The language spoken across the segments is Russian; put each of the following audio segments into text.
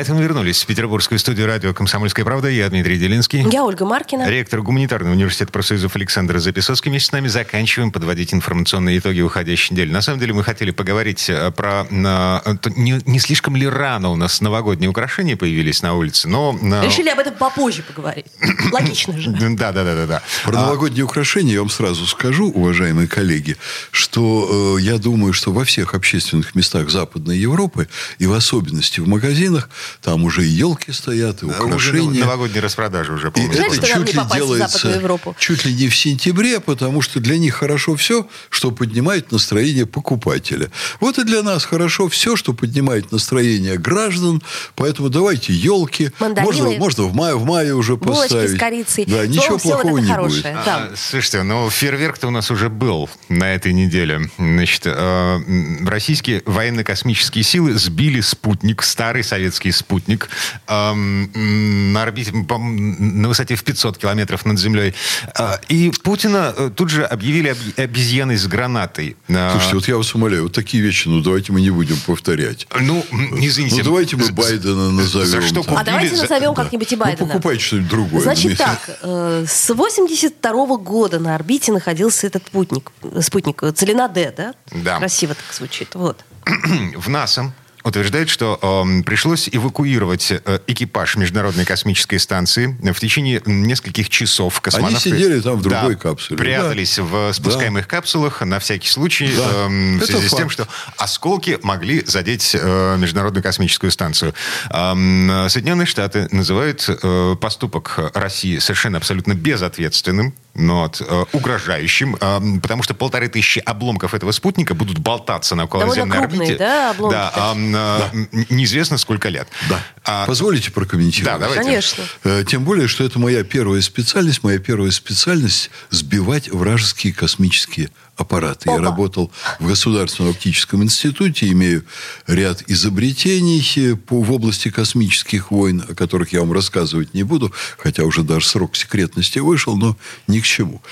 А это мы вернулись в петербургскую студию радио «Комсомольская правда». Я Дмитрий Делинский. Я Ольга Маркина. Ректор гуманитарного университета профсоюзов Александр Записовский. Вместе с нами заканчиваем подводить информационные итоги уходящей недели. На самом деле мы хотели поговорить э, про... э, Не, не слишком ли рано у нас новогодние украшения появились на улице, но... э, Решили об этом попозже поговорить. Логично же. Да, да, да, да, да. Про А, новогодние украшения я вам сразу скажу, уважаемые коллеги, что э, я думаю, что во всех общественных местах Западной Европы, и в особенности в магазинах, там уже и елки стоят, и уже украшения. новогодние распродажи уже. Знаете, это что чуть ли делается чуть ли не в сентябре, потому что для них хорошо все, что поднимает настроение покупателя. Вот и для нас хорошо все, что поднимает настроение граждан. Поэтому давайте елки. Мандарины. Можно, можно в мае, в мае уже Булочки поставить. с корицей. Да, Словом, ничего вот плохого не хорошее. будет. Да. А, Слушайте, ну фейерверк-то у нас уже был на этой неделе. Значит, э, российские военно-космические силы сбили спутник, старый советский спутник, эм, на орбите, по- на высоте в 500 километров над Землей. Э, И Путина э, тут же объявили об- обезьяной с гранатой. Э, Слушайте, вот я вас умоляю, вот такие вещи, ну давайте мы не будем повторять. Ну, м, извините. Ну давайте мы Байдена назовем. За что там. А давайте за- назовем да. как-нибудь и Ну Байдена. покупайте что-нибудь другое. Значит Ну, так, э, с 82 года на орбите находился этот спутник, э, спутник э, Целина Д, да? Да. Красиво так звучит. Вот. в НАСА утверждает, что эм, пришлось эвакуировать э, экипаж Международной космической станции в течение нескольких часов. Космонавты сидели там в другой Да, капсуле, Прятались в спускаемых капсулах на всякий случай Да. эм, в Это связи с тем, факт. что осколки могли задеть э, Международную космическую станцию. Эм, Соединенные Штаты называют э, поступок России совершенно абсолютно безответственным, но вот, э, угрожающим, эм, потому что полторы тысячи обломков этого спутника будут болтаться на околоземной Довольно крупные, орбите. да, обломки Да, ам, э, м, неизвестно сколько лет. Да. А, Позволите прокомментировать? Да, давайте. Конечно. Э, Тем более, что это моя первая специальность. Моя первая специальность – сбивать вражеские космические аппараты. Я Опа. работал в Государственном оптическом институте, имею ряд изобретений э, по, в области космических войн, о которых я вам рассказывать не буду, хотя уже даже срок секретности вышел, но ни к чему.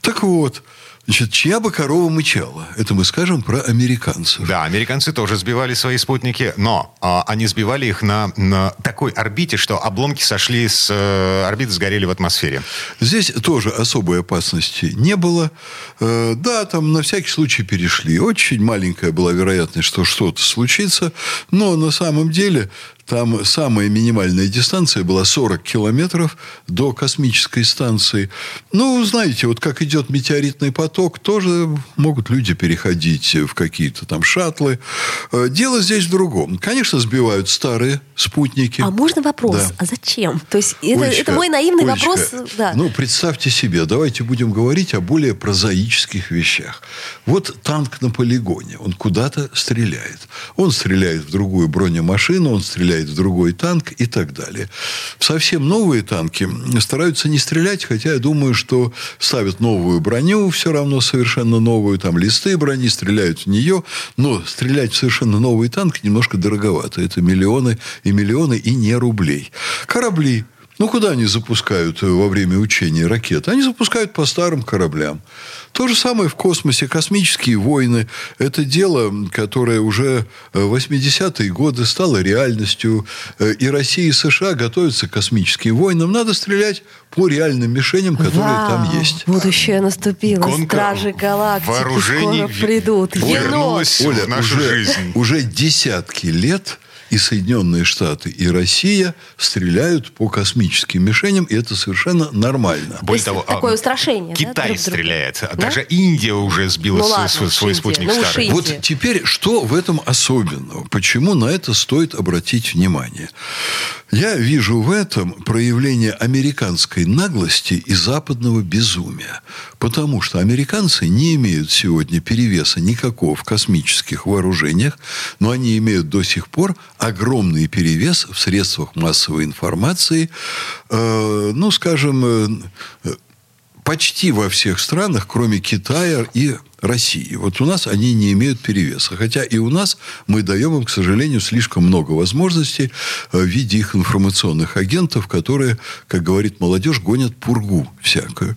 Так вот, значит, чья бы корова мычала? Это мы скажем про американцев. Да, американцы тоже сбивали свои спутники, но а, они сбивали их на, на такой орбите, что обломки сошли с э, орбиты, сгорели в атмосфере. Здесь тоже особой опасности не было. Э, Да, там на всякий случай перешли. Очень маленькая была вероятность, что что-то случится. Но на самом деле там самая минимальная дистанция была 40 километров до космической станции. Ну, знаете, вот как идет метеоритный поток, тоже могут люди переходить в какие-то там шаттлы. Э, Дело здесь в другом. Конечно, сбивают старые спутники. А можно вопрос? Да. А зачем? То есть это, Олечка, это мой наивный Олечка, вопрос. Да. Ну, представьте себе, давайте будем говорить о более прозаических вещах. Вот танк на полигоне, он куда-то стреляет. Он стреляет в другую бронемашину, он стреляет в другой танк и так далее. Совсем новые танки стараются не стрелять, хотя я думаю, что ставят новую броню, все равно совершенно новую, там листы брони, стреляют в нее, но стрелять в совершенно новый танк немножко дороговато. Это миллионы и миллионы и не рублей. Корабли. Ну, куда они запускают э, во время учения ракеты? Они запускают по старым кораблям. То же самое в космосе. Космические войны – это дело, которое уже э, в 80-е годы стало реальностью. Э, И Россия, и США готовятся к космическим войнам. Надо стрелять по реальным мишеням, которые Вау, там есть. Будущее наступило. Гонка Стражи галактики вооружений скоро придут. в- Енот. вернулась Оля, в нашу уже, жизнь. уже десятки лет и Соединенные Штаты, и Россия стреляют по космическим мишеням, и это совершенно нормально. Более есть того, а, такое устрашение, да, Китай друг друга? стреляет. Да? Даже Индия уже сбила Ну ладно, свой, уж свой Индия. спутник Ну старый. Вот теперь, что в этом особенного? Почему на это стоит обратить внимание? Я вижу в этом проявление американской наглости и западного безумия. Потому что американцы не имеют сегодня перевеса никакого в космических вооружениях, но они имеют до сих пор огромный перевес в средствах массовой информации, э, ну, скажем, э, почти во всех странах, кроме Китая и России. Вот у нас они не имеют перевеса. Хотя и у нас мы даем им, к сожалению, слишком много возможностей э, в виде их информационных агентов, которые, как говорит молодежь, гонят пургу всякую.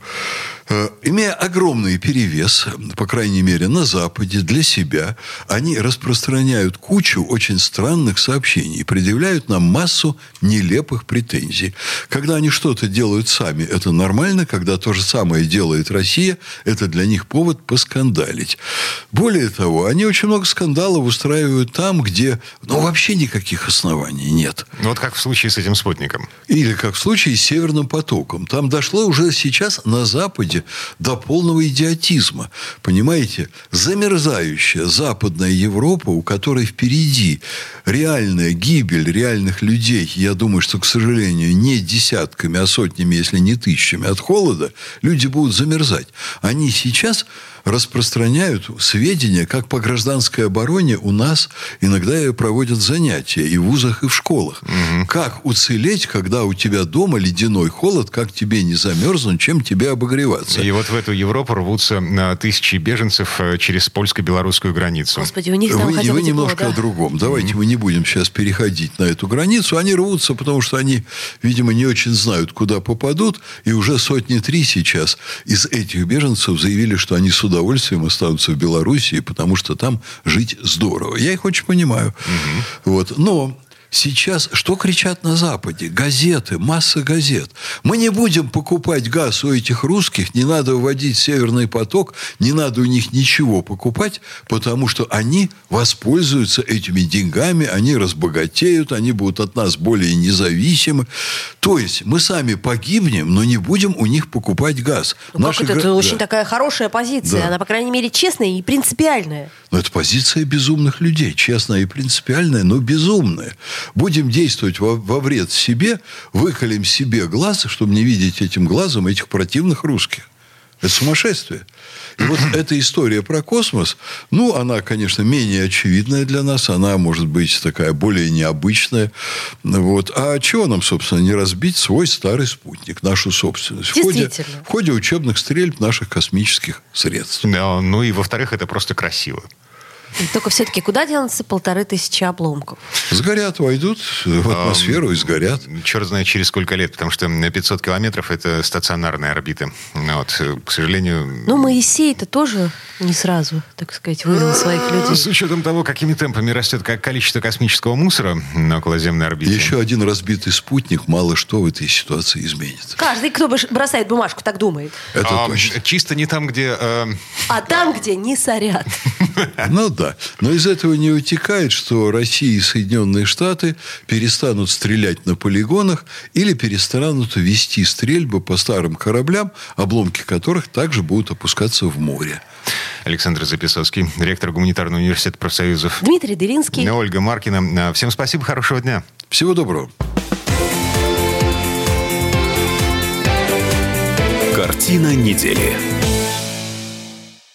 Э, имея огромный перевес, по крайней мере, на Западе, для себя, они распространяют кучу очень странных сообщений предъявляют нам массу нелепых претензий. Когда они что-то делают сами, это нормально. Когда то же самое делает Россия, это для них повод поскандалить. Более того, они очень много скандалов устраивают там, где ну, вообще никаких оснований нет. Ну, вот как в случае с этим спутником. Или как в случае с Северным потоком. Там дошло уже сейчас на Западе до полного идиотизма. Понимаете? Замерзающая Западная Европа, у которой впереди реальная гибель реальных людей, я думаю, что, к сожалению, не десятками, а сотнями, если не тысячами от холода, люди будут замерзать. Они сейчас распространяют сведения, как по гражданской обороне у нас иногда проводят занятия и в вузах, и в школах. Угу. Как уцелеть, когда у тебя дома ледяной холод, как тебе не замерзнуть, чем тебе обогреваться. И вот в эту Европу рвутся а, тысячи беженцев э, через польско-белорусскую границу. Господи, у них там вы, хотя бы вы тепло, немножко да? о другом. Давайте мы не будем сейчас переходить на эту границу. Они рвутся, потому что они, видимо, не очень знают, куда попадут. И уже сотни три сейчас из этих беженцев заявили, что они с удовольствием останутся в Белоруссии, потому что там жить здорово. Я их очень понимаю. Угу. Вот. Но Сейчас что кричат на Западе? Газеты, масса газет. Мы не будем покупать газ у этих русских, не надо вводить Северный поток, не надо у них ничего покупать, потому что они воспользуются этими деньгами, они разбогатеют, они будут от нас более независимы. То есть мы сами погибнем, но не будем у них покупать газ. Ну, Наши это, га... очень да. такая хорошая позиция, да. она, по крайней мере, честная и принципиальная. Но это позиция безумных людей, честная и принципиальная, но безумная будем действовать во, во вред себе, выколем себе глаз, чтобы не видеть этим глазом этих противных русских. Это сумасшествие. И вот эта история про космос, ну, она, конечно, менее очевидная для нас, она может быть такая более необычная. Вот. А чего нам, собственно, не разбить свой старый спутник, нашу собственность, в ходе, в ходе учебных стрельб наших космических средств? Да, ну и, во-вторых, это просто красиво. Только все-таки куда денутся полторы тысячи обломков? Сгорят, войдут в атмосферу и сгорят. Черт знает через сколько лет, потому что 500 километров – это стационарная орбита. Вот, к сожалению... Ну, Моисей-то тоже не сразу, так сказать, вывел своих людей. С учетом того, какими темпами растет количество космического мусора на околоземной орбите. Еще один разбитый спутник мало что в этой ситуации изменит. Каждый, кто бросает бумажку, так думает. Это а, точно. Чисто не там, где... Э... А там, где не сорят. Ну да. Но из этого не утекает, что Россия и Соединенные Штаты перестанут стрелять на полигонах или перестанут вести стрельбы по старым кораблям, обломки которых также будут опускаться в море. Александр Записовский, ректор Гуманитарного университета профсоюзов. Дмитрий Делинский. Ольга Маркина. Всем спасибо, хорошего дня. Всего доброго. Картина недели.